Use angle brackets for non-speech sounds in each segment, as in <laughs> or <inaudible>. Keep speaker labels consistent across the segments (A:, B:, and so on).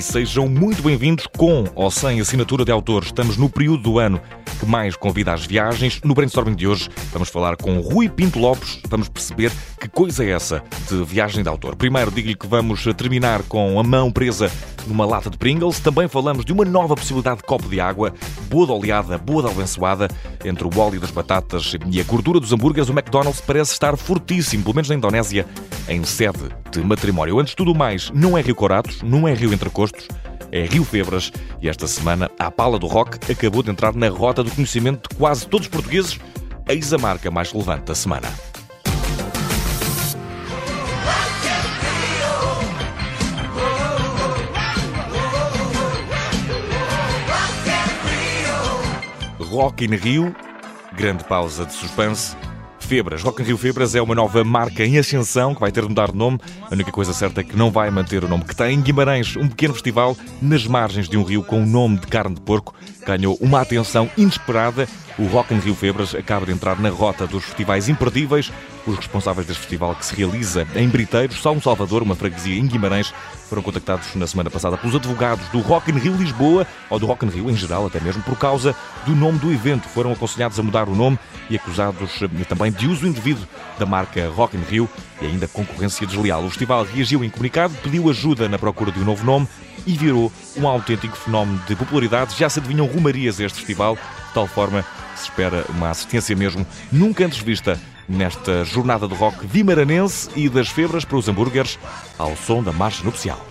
A: e sejam muito bem-vindos com ou sem assinatura de autor. Estamos no período do ano que mais convida às viagens. No brainstorming de hoje vamos falar com Rui Pinto Lopes, vamos perceber que coisa é essa de viagem de autor. Primeiro digo-lhe que vamos terminar com a mão presa numa lata de Pringles. Também falamos de uma nova possibilidade de copo de água, boa de oleada, boa de abençoada. Entre o óleo das batatas e a gordura dos hambúrgueres, o McDonald's parece estar fortíssimo, pelo menos na Indonésia, em sede de matrimónio. Antes de tudo mais, não é Rio Coratos, não é Rio Entrecostos, é Rio Febras e esta semana a Pala do Rock acabou de entrar na rota do conhecimento de quase todos os portugueses, eis a marca mais relevante da semana. Rock in Rio, grande pausa de suspense. Febras. Rock in Rio Febras é uma nova marca em ascensão que vai ter de mudar de nome. A única coisa certa é que não vai manter o nome que tem. Guimarães, um pequeno festival nas margens de um rio com o nome de carne de porco, ganhou uma atenção inesperada. O Rock in Rio Febras acaba de entrar na rota dos festivais imperdíveis. Os responsáveis deste festival que se realiza em Briteiros, São Salvador, uma freguesia em Guimarães, foram contactados na semana passada pelos advogados do Rock in Rio Lisboa, ou do Rock in Rio em geral, até mesmo por causa do nome do evento. Foram aconselhados a mudar o nome e acusados eh, também de uso indevido da marca Rock in Rio e ainda concorrência desleal. O festival reagiu em comunicado, pediu ajuda na procura de um novo nome e virou um autêntico fenómeno de popularidade. Já se adivinham rumarias a este festival, de tal forma se espera uma assistência mesmo nunca antes vista nesta jornada de rock vimaranense e das febras para os hambúrgueres ao som da marcha nupcial.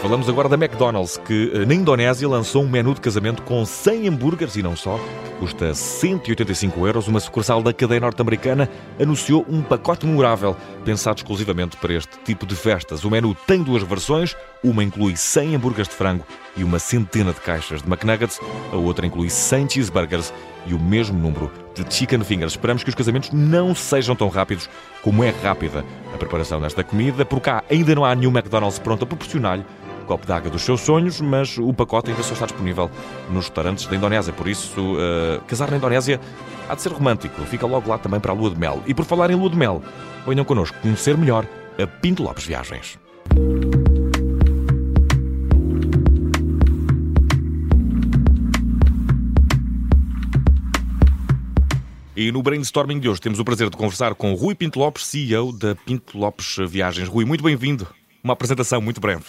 A: Falamos agora da McDonald's, que eh, na Indonésia lançou um menu de casamento com 100 hambúrgueres e não só, custa 185 euros. Uma sucursal da cadeia norte-americana anunciou um pacote memorável pensado exclusivamente para este tipo de festas. O menu tem duas versões, uma inclui 100 hambúrgueres de frango e uma centena de caixas de McNuggets, a outra inclui 100 cheeseburgers e o mesmo número de chicken fingers. Esperamos que os casamentos não sejam tão rápidos como é rápida a preparação desta comida. Por cá ainda não há nenhum McDonald's pronto a proporcionar-lhe copo d'água dos seus sonhos, mas o pacote ainda só está disponível nos restaurantes da Indonésia. Por isso, uh, casar na Indonésia há de ser romântico. Fica logo lá também para a lua de mel. E por falar em lua de mel, venham connosco conhecer melhor a Pinto Lopes Viagens. E no brainstorming de hoje temos o prazer de conversar com Rui Pinto Lopes, CEO da Pinto Lopes Viagens. Rui, muito bem-vindo. Uma apresentação muito breve.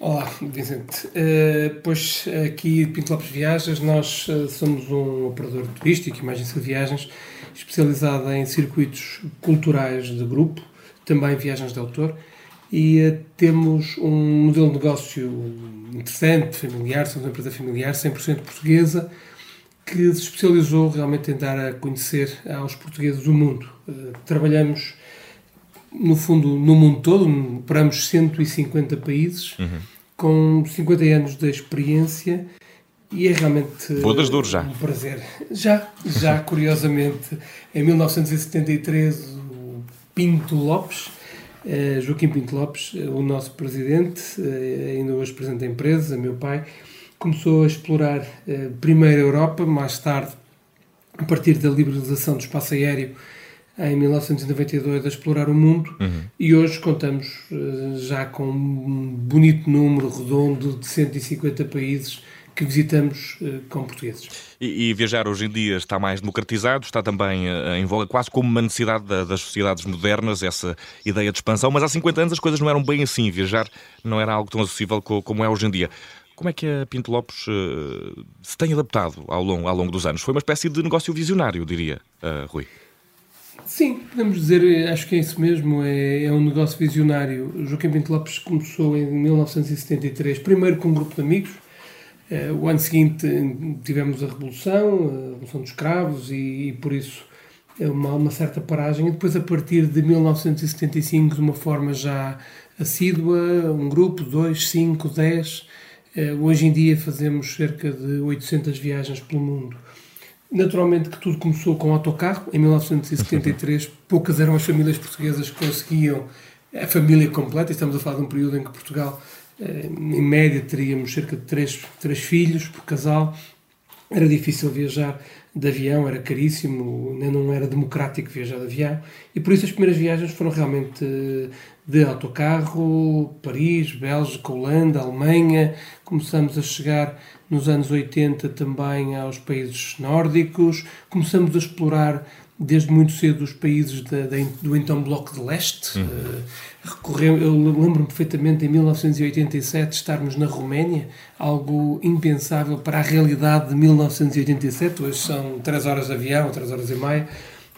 B: Olá, Vicente. Uh, pois aqui Pinto Lopes Viagens, nós uh, somos um operador turístico, imagem de viagens, especializado em circuitos culturais de grupo, também viagens de autor, e uh, temos um modelo de negócio interessante, familiar, somos uma empresa familiar, 100% portuguesa, que se especializou realmente em dar a conhecer aos portugueses o mundo. trabalhamos no fundo, no mundo todo, operamos 150 países, uhum. com 50 anos de experiência e é realmente
A: Bodas duras já.
B: um prazer. Já, já, <laughs> curiosamente, em 1973, o Pinto Lopes, eh, Joaquim Pinto Lopes, eh, o nosso presidente, eh, ainda hoje presidente da empresa, meu pai, começou a explorar primeiro a Europa, mais tarde, a partir da liberalização do espaço aéreo, em 1992 a explorar o mundo uhum. e hoje contamos uh, já com um bonito número redondo de 150 países que visitamos uh, com portugueses.
A: E, e, viajar hoje em dia está mais democratizado, está também uh, em voga quase como uma necessidade da, das sociedades modernas, essa ideia de expansão, mas há 50 anos as coisas não eram bem assim, viajar não era algo tão acessível co, como é hoje em dia. Como é que a Pinto Lopes se tem adaptado ao longo, ao longo dos anos? Foi uma espécie de negócio visionário, diria, Rui.
B: Sim, podemos dizer, acho que é isso mesmo, é, é um negócio visionário. O Joaquim Pinto Lopes começou em 1973, primeiro com um grupo de amigos. Uh, o ano seguinte tivemos a Revolução, a Revolução dos Cravos, e, e por isso é uma, uma certa paragem. E depois, a partir de 1975, de uma forma já assídua, um grupo, dois, cinco, dez. Uh, hoje em dia fazemos cerca de 800 viagens pelo mundo. Naturalmente que tudo começou com o autocarro. Em 1973, <laughs> poucas eram as famílias portuguesas que conseguiam a família completa. Estamos a falar de um período em que Portugal, eh, em média, teríamos cerca de três, três filhos por casal. Era difícil viajar de avião, era caríssimo, não era democrático viajar de avião, e por isso as primeiras viagens foram realmente de autocarro, Paris, Bélgica, Holanda, Alemanha. Começamos a chegar nos anos 80 também aos países nórdicos. Começamos a explorar desde muito cedo os países do então Bloco de Leste. Uhum. Uh, eu lembro-me perfeitamente em 1987 estarmos na Roménia, algo impensável para a realidade de 1987. Hoje são 3 horas de avião, 3 horas e meia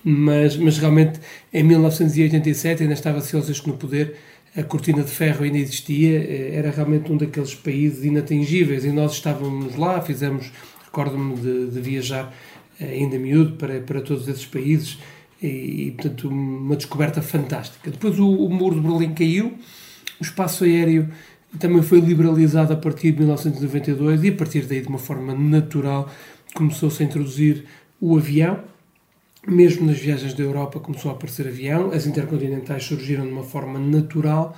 B: mas, mas realmente em 1987 ainda estava Ceausescu no poder, a cortina de ferro ainda existia, eh, era realmente um daqueles países inatingíveis e nós estávamos lá, fizemos, recordo-me de, de, viajar eh, ainda miúdo para, para todos esses países e, e portanto, uma descoberta fantástica. Depois o, o muro de Berlim caiu, o espaço aéreo também foi liberalizado a partir de 1992 e a partir daí, de uma forma natural, começou-se a introduzir o avião, mesmo nas viagens da Europa começou a aparecer avião, as intercontinentais surgiram de uma forma natural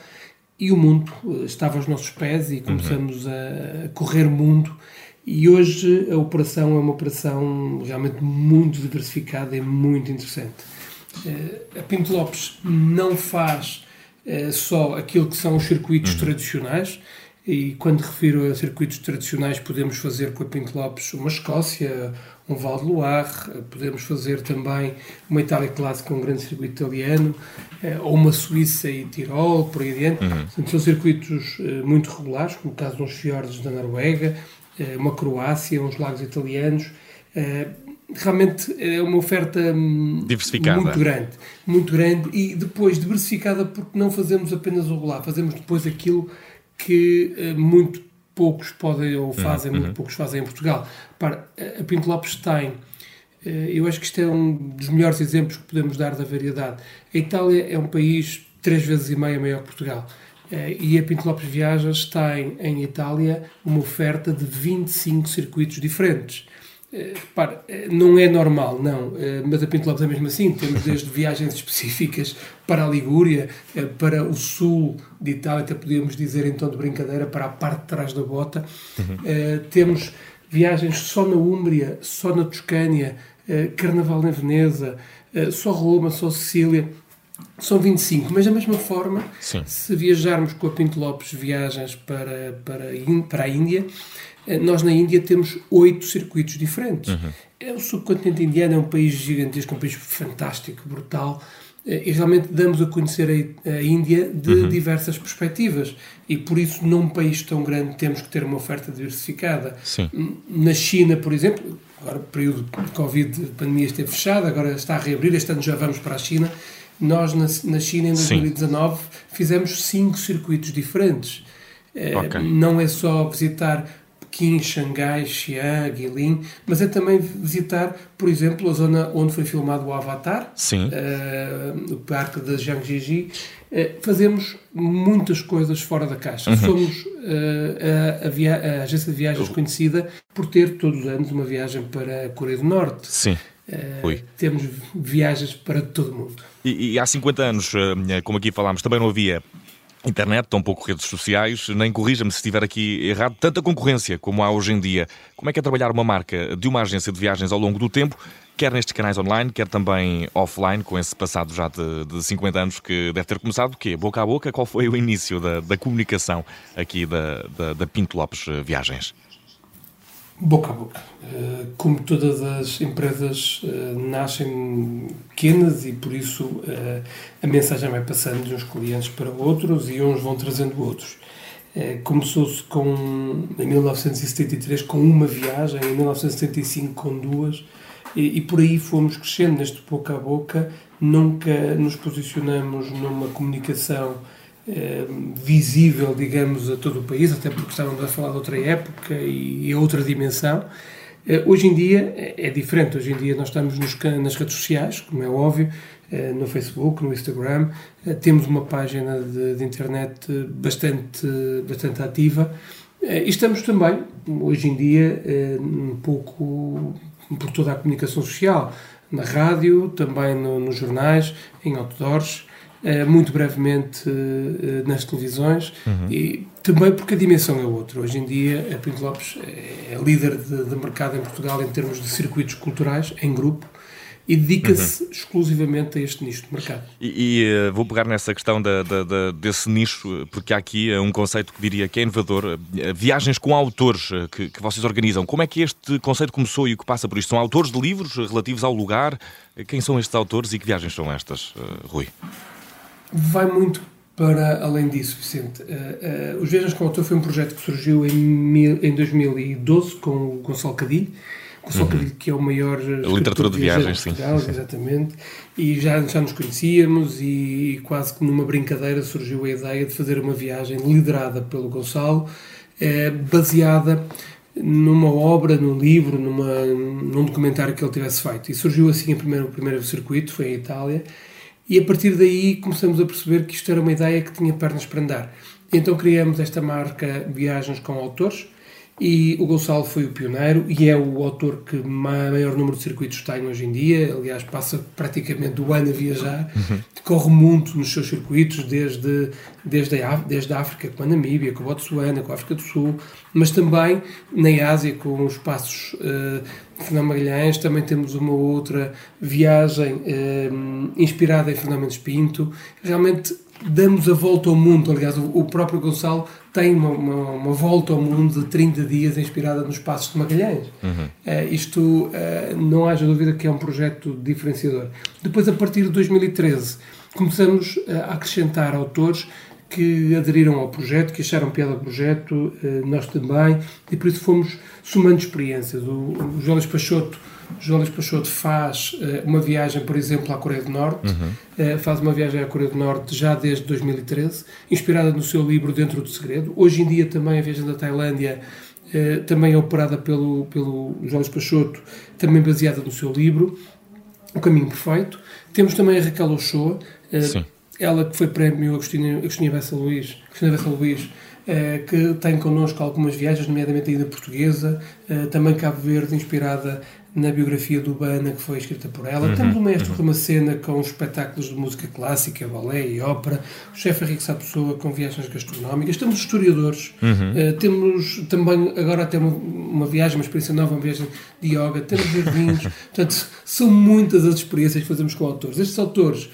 B: e o mundo eh, estava aos nossos pés e começamos uhum. a correr mundo. E hoje a operação é uma operação realmente muito diversificada e muito interessante. Eh, a Pinto Lopes não faz eh, só aquilo que são os circuitos uhum. tradicionais, e quando refiro a circuitos tradicionais, podemos fazer com a Pinto Lopes uma Escócia, um Val de Loire, podemos fazer também uma Itália clássica, um grande circuito italiano, eh, ou uma Suíça e Tirol, por aí adiante. Uhum. Portanto, são circuitos eh, muito regulares, como o caso uns fiordes da Noruega, eh, uma Croácia, uns lagos italianos. Realmente é uma oferta hum, diversificada. muito grande, muito grande e depois diversificada porque não fazemos apenas o rolar, fazemos depois aquilo que muito poucos podem ou fazem, uhum. muito poucos fazem em Portugal. Para, a Pinto Lopes tem, eh, eu acho que isto é um dos melhores exemplos que podemos dar da variedade. A Itália é um país três vezes e meia maior que Portugal. Eh, e a Pinto Lopes Viagens tem em Itália uma oferta de 25 circuitos diferentes. Eh, eh, não é normal, não, mas a Pinto Lopes é mesmo assim. Temos desde viagens específicas para a Ligúria, para o sul de Itália, até podíamos dizer então de brincadeira, para a parte de trás da bota. Uhum. Temos viagens só na Úmbria, só na Toscânia, Carnaval em Veneza, só Roma, só Sicília. São 25, mas da mesma forma, Sim. se viajarmos com a Pinto Lopes viagens para, para, para a Índia, eh, nós na Índia temos oito circuitos diferentes. Uhum. É, o subcontinente indiano é um país gigantesco, um país fantástico, brutal, eh, e realmente damos a conhecer a, a Índia de uhum. diversas perspectivas. E por isso, num país tão grande, temos que ter uma oferta diversificada. Sim. Na China, por exemplo, agora o período de Covid, de pandemia esteve fechado, agora está a reabrir, este ano já vamos para a China. Nós, na, na China, em 2019, Sim. fizemos cinco circuitos diferentes. Eh, okay. Não é só visitar Pequim, Xangai, Xi'an, Guilin, mas é também visitar, por exemplo, a zona onde foi filmado o Avatar, uh, o parque de Jiangxi. Uh, fazemos muitas coisas fora da caixa. Uhum. Somos uh, a, a, a, agência de viagens conhecida por ter todos os anos uma viagem para a Coreia do Norte.
A: Sim.
B: Uh, temos viagens para todo o mundo.
A: E, e há 50 anos, como aqui falámos, também não havia internet, tão pouco redes sociais, nem corrija-me se estiver aqui errado, tanta concorrência como há hoje em dia. Como é que é trabalhar uma marca de uma agência de viagens ao longo do tempo, quer nestes canais online, quer também offline, com esse passado já de, de 50 anos que deve ter começado, o quê? Boca a boca, qual foi o início da, da comunicação aqui da, da, da Pinto Lopes Viagens?
B: Boca a boca. Eh, como todas as empresas eh, nascem pequenas e por isso eh, a mensagem vai passando de uns clientes para outros e uns vão trazendo outros. Começou-se com, em 1973 com uma viagem, em 1975 com duas e, e por aí fomos crescendo neste boca a boca. Nunca nos posicionamos numa comunicação visível, digamos, a todo o país, até porque estávamos a falar de outra época e, outra dimensão. Eh, hoje em dia é, é diferente, hoje em dia nós estamos nos, nas redes sociais, como é óbvio, eh, no Facebook, no Instagram, temos uma página de, de internet bastante, bastante ativa. E estamos também, hoje em dia, um pouco por toda a comunicação social, na rádio, também no, nos jornais, em outdoors, muito brevemente nas televisões uhum. e também porque a dimensão é outra. Hoje em dia, a Pinto Lopes é líder de, de mercado em Portugal em termos de circuitos culturais, em grupo e dedica-se uhum. exclusivamente a este nicho de mercado.
A: E, e uh, vou pegar nessa questão da, da, da, desse nicho, porque há aqui um conceito que diria que é inovador: uh, viagens com autores que, que, vocês organizam. Como é que este conceito começou e o que passa por isto? São autores de livros relativos ao lugar? Quem são estes autores e que viagens são estas, Rui?
B: Vai muito para além disso, Vicente. os Viagens com Autor foi um projeto que surgiu em, mil, em 2012 com o Gonçalo Cadilho só uhum. que é o maior
A: a literatura de viagens,
B: sim. Portugal, exatamente. E já, já nos conhecíamos e quase que numa brincadeira surgiu a ideia de fazer uma viagem liderada pelo Gonçalo, eh, baseada numa obra, num livro, numa, num documentário que ele tivesse feito. E surgiu assim a primeira, o primeiro circuito, foi em Itália, e a partir daí começamos a perceber que isto era uma ideia que tinha pernas para andar. Então criamos esta marca Viagens com Autores, e o Gonçalo foi o pioneiro e é o autor que maior número de circuitos tem hoje em dia. Aliás, passa praticamente o ano a viajar, uhum. corre muito nos seus circuitos, desde, desde, a, desde a África com a Namíbia, com a Botsuana, com a África do Sul, mas também na Ásia com os passos uh, Fernando Magalhães. Também temos uma outra viagem uh, inspirada em Fernando Mendes Pinto. Realmente damos a volta ao mundo. Aliás, o, próprio Gonçalo tem uma, uma, uma, volta ao mundo de 30 dias inspirada nos Passos de Magalhães. Uhum. Uh, isto, uh, não haja dúvida que é um projeto diferenciador. Depois, a partir de 2013, começamos uh, a acrescentar autores que aderiram ao projeto, que acharam piada ao projeto, nós também, e por isso fomos somando experiências. O, o Jonas Pachoto João Luís Peixoto faz uh, uma viagem, por exemplo, à Coreia do Norte, uhum. uh, faz uma viagem à Coreia do Norte já desde 2013, inspirada no seu livro Dentro do Segredo. Hoje em dia também a viagem da Tailândia uh, também é operada pelo, pelo João Luís Peixoto, também baseada no seu livro, O Caminho Perfeito. Temos também a Raquel Ochoa, ela que foi prémio Agostinho, Agostinho Bessa Luís, Agostinho Bessa Luís que tem connosco algumas viagens, nomeadamente ainda portuguesa, também Cabo Verde, inspirada na biografia do Bana, que foi escrita por ela. Uhum, Temos o Maestro uhum. cena com espetáculos de música clássica, balé e ópera. O chefe Henrique Sá Pessoa com viagens gastronómicas. Temos historiadores. Uhum. Uh, temos também, agora até uma, uma, viagem, uma experiência nova, uma viagem de yoga. Temos jardins. <laughs> Portanto, são muitas as experiências que fazemos com autores. Estes autores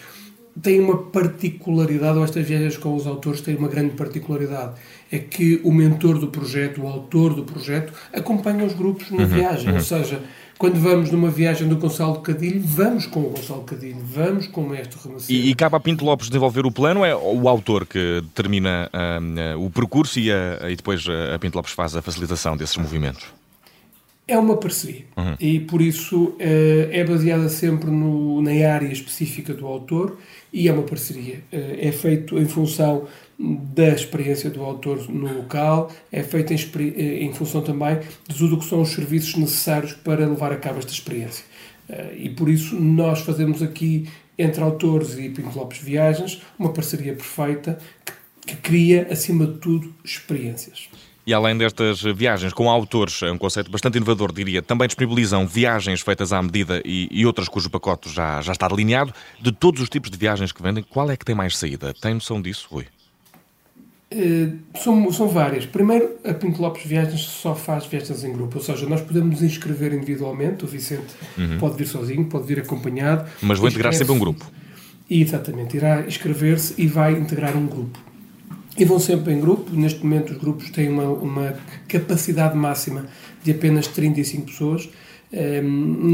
B: têm uma particularidade, ou estas viagens com os autores têm uma grande particularidade. É que o mentor do projeto, o autor do projeto, acompanha os grupos na uhum, viagem. Ou seja, quando vamos numa viagem do Gonçalo Cadilho, vamos com o Gonçalo Cadilho, vamos com o mestre Ramaceno.
A: E, e cabe a Pinto Lopes desenvolver o plano, é o autor que determina uh, o percurso e, a, e depois a Pinto Lopes faz a facilitação desses movimentos?
B: É uma parceria uhum. e por isso uh, é baseada sempre no, na área específica do autor e é uma parceria. Uh, é feito em função da experiência do autor no local, é feita em, eh, em, função também de tudo o que são os serviços necessários para levar a cabo esta experiência. E por isso nós fazemos aqui, entre autores e Pinto Lopes Viagens, uma parceria perfeita que, que cria, acima de tudo, experiências.
A: E além destas viagens com autores, é um conceito bastante inovador, diria, também disponibilizam viagens feitas à medida e, e, outras cujo pacote já, já está delineado. De todos os tipos de viagens que vendem, qual é que tem mais saída? Tem noção disso, Rui?
B: Uh, são, são várias. Primeiro, a Pinto Lopes Viagens só faz viagens em grupo, ou seja, nós podemos nos inscrever individualmente, o Vicente uhum. pode vir sozinho, pode vir acompanhado.
A: Mas vou integrar sempre um grupo.
B: Exatamente, irá inscrever-se e vai integrar um grupo e vão sempre em grupo. Neste momento, os grupos têm uma, uma capacidade máxima de apenas 35 pessoas. Ehm,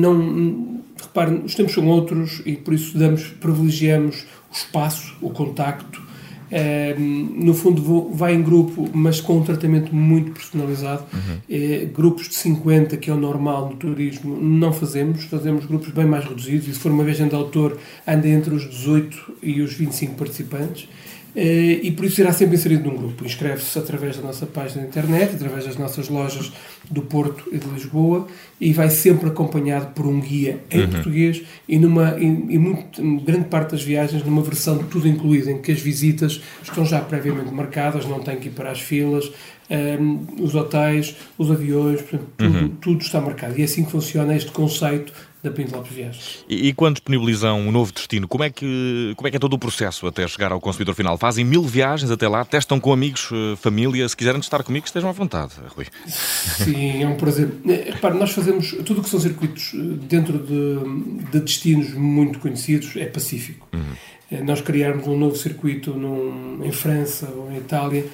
B: não, reparem, os tempos são outros e por isso damos, privilegiamos o espaço, o contacto. Ehm, no fundo, vai em grupo, mas com um tratamento muito personalizado. Uhum. É, grupos de 50, que é o normal no turismo, não fazemos. Fazemos grupos bem mais reduzidos. E se for uma viagem de autor, anda entre os 18 e os 25 participantes. Eh, e por isso será sempre inserido num grupo. Inscreve-se através da nossa página na internet, através das nossas lojas do Porto e de Lisboa e vai sempre acompanhado por um guia em uhum. português e numa e, e muito, grande parte das viagens numa versão de tudo incluído, em que as visitas estão já previamente marcadas, não tem que ir para as filas, um, ehm, os hotéis, os aviões, portanto, tudo, uhum. tudo está marcado. E é assim que funciona este conceito da Pinto Lopes Viagens.
A: E, e, quando disponibilizam um novo destino, como é, que, como é que é todo o processo até chegar ao consumidor final? Fazem mil viagens até lá, testam com amigos, eh, família, se quiserem estar comigo, estejam à vontade, Rui.
B: Sim, é um prazer. É, repare, nós fazemos tudo o que são circuitos eh, dentro de, de destinos muito conhecidos, é pacífico. Uhum. Nós criarmos um novo circuito num, em França ou em Itália,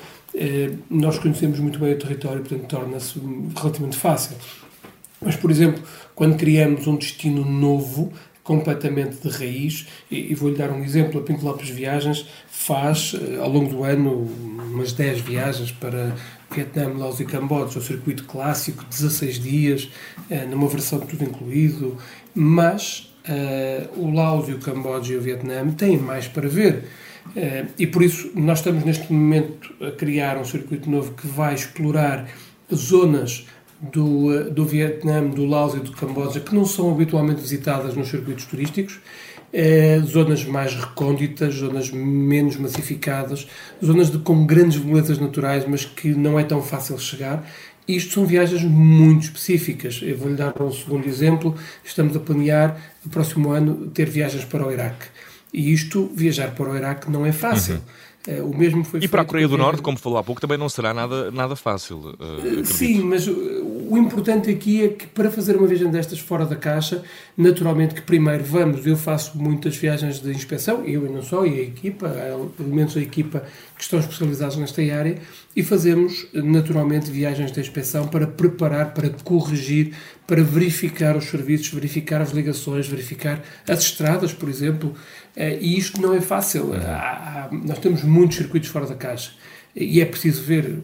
B: nós conhecemos muito bem o território, portanto torna-se relativamente fácil. Mas, por exemplo, quando criamos um destino novo, completamente de raiz, e, e vou-lhe dar um exemplo, a Pinto Lopes Viagens faz, eh, ao longo do ano, umas 10 viagens para Vietnã, Laos e Camboja, o circuito clássico, 16 dias, eh, numa versão de tudo incluído, mas uh, o Laos e o Camboja e o Vietnã têm mais para ver. Uh, e por isso nós estamos neste momento a criar um circuito novo que vai explorar zonas do, eh, do Vietnã, do Laos e do Camboja, que não são habitualmente visitadas nos circuitos turísticos, é, zonas mais recônditas, zonas menos massificadas, zonas de, com grandes belezas naturais, mas que não é tão fácil chegar. Isto são viagens muito específicas. Eu vou-lhe dar um segundo exemplo. Estamos a planear, no próximo ano, ter viagens para o Iraque. E isto, viajar para o Iraque, não é fácil. Uhum.
A: É, o mesmo foi e para a Coreia do Norte, como falou há pouco, também não será nada, nada fácil. Uh,
B: Sim, mas o importante aqui é que para fazer uma viagem destas fora da caixa, naturalmente que primeiro vamos, eu faço muitas viagens de inspeção, eu e não só, e a equipa, há elementos da equipa que estão especializados nesta área, e fazemos naturalmente viagens de inspeção para preparar, para corrigir, para verificar os serviços, verificar as ligações, verificar as estradas, por exemplo, eh, e isto não é fácil. Nós temos muitos circuitos fora da caixa. E é preciso ver,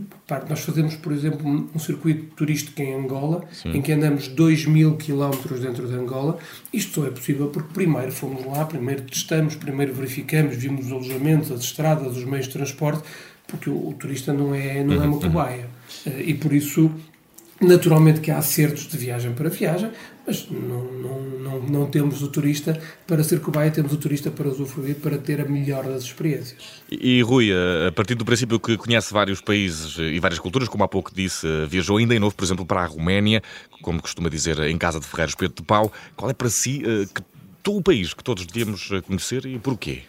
B: nós fazemos, por exemplo, um circuito turístico em Angola, Sim. em que andamos 2 mil quilómetros dentro de Angola. Isto só é possível porque primeiro fomos lá, primeiro testamos, primeiro verificamos, vimos os alojamentos, as estradas, os meios de transporte, porque o, o turista não é, não é uma uhum, uhum. cobaia. Eh, e por isso Naturalmente que há acertos de viagem para viagem, mas não, não, não, não, temos o turista para ser cobaia, temos o turista para usufruir, para ter a melhor das experiências.
A: E, e Rui, a partir do princípio que conhece vários países e várias culturas, como há pouco disse, viajou ainda em novo, por exemplo, para a Roménia, como costuma dizer, em casa de Ferreiros Pedro de Pau. Qual é para si eh, que, o país que todos devíamos eh, conhecer e porquê?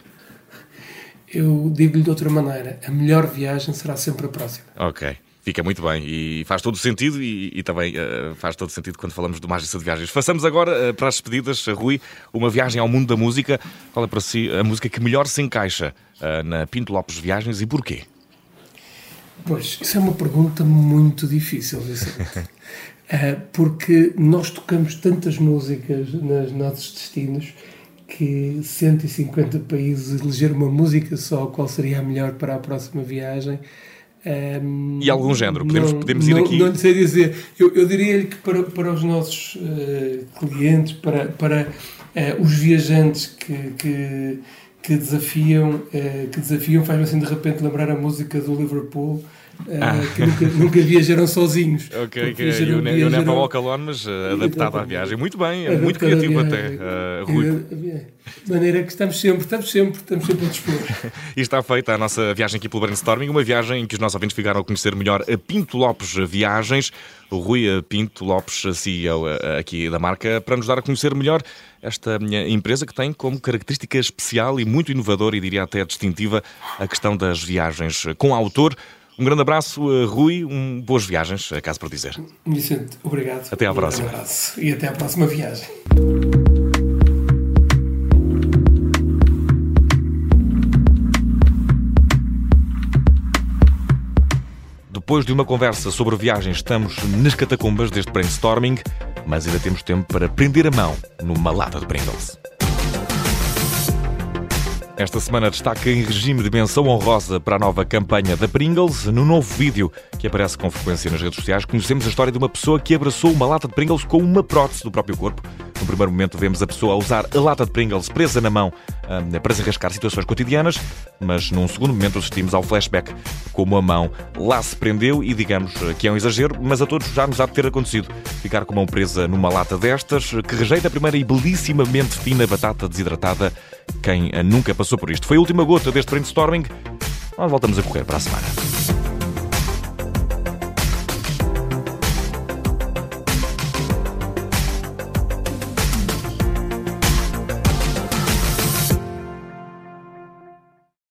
B: Eu digo-lhe de outra maneira, a melhor viagem será sempre a próxima.
A: Ok. Fica muito bem e faz todo o sentido e, e também uh, faz todo o sentido quando falamos de uma agência de viagens. Façamos agora uh, para as despedidas, Rui, uma viagem ao mundo da música. Qual é para si a música que melhor se encaixa uh, na Pinto Lopes Viagens e porquê?
B: Pois, isso é uma pergunta muito difícil, <laughs> porque nós tocamos tantas músicas nos nossos destinos que 150 países eleger uma música só, qual seria a melhor para a próxima viagem?
A: Um, e algum género? Podemos, não, podemos ir
B: não,
A: aqui.
B: Não lhe sei dizer. Eu, eu diria-lhe que para, para os nossos uh, clientes, para, para uh, os viajantes que, que, que desafiam, uh, que desafiam faz-me assim de repente lembrar a música do Liverpool. Ah. que nunca, nunca, viajajaram sozinhos.
A: Ok, ok. Eu, nem eu never walk alone, mas adaptado à viagem. Muito bem, é muito criativo até, Rui.
B: De maneira que estamos sempre, estamos sempre, estamos sempre a dispor. <laughs>
A: e está feita a nossa viagem aqui pelo Brainstorming, uma viagem em que os nossos ouvintes ficaram a conhecer melhor a Pinto Lopes Viagens, o Rui Pinto Lopes, CEO eh, aqui da marca, para nos dar a conhecer melhor esta empresa que tem como característica especial e muito inovadora e diria até distintiva a questão das viagens com autor. Um grande abraço, Rui, um, boas viagens, caso por dizer.
B: Vicente, obrigado.
A: Até à próxima. Um
B: abraço e até à próxima viagem.
A: Depois de uma conversa sobre viagens, estamos nas catacumbas deste brainstorming, mas ainda temos tempo para prender a mão numa lata de Pringles. Esta semana destaca em regime de menção honrosa para a nova campanha da Pringles. No novo vídeo que aparece com frequência nas redes sociais, conhecemos a história de uma pessoa que abraçou uma lata de Pringles com uma prótese do próprio corpo. No primeiro momento, vemos a pessoa a usar a lata de Pringles presa na mão um, para desenrascar situações cotidianas, mas num segundo momento assistimos ao flashback, como a mão lá se prendeu e digamos que é um exagero, mas a todos já nos há de ter acontecido ficar com a mão presa numa lata destas, que rejeita a primeira e belíssimamente fina batata desidratada quem nunca passou por isto. Foi a última gota deste brainstorming. Nós voltamos a correr para a semana.